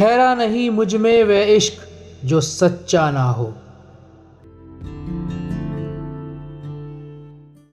ठहरा नहीं मुझमें वह इश्क जो सच्चा ना हो।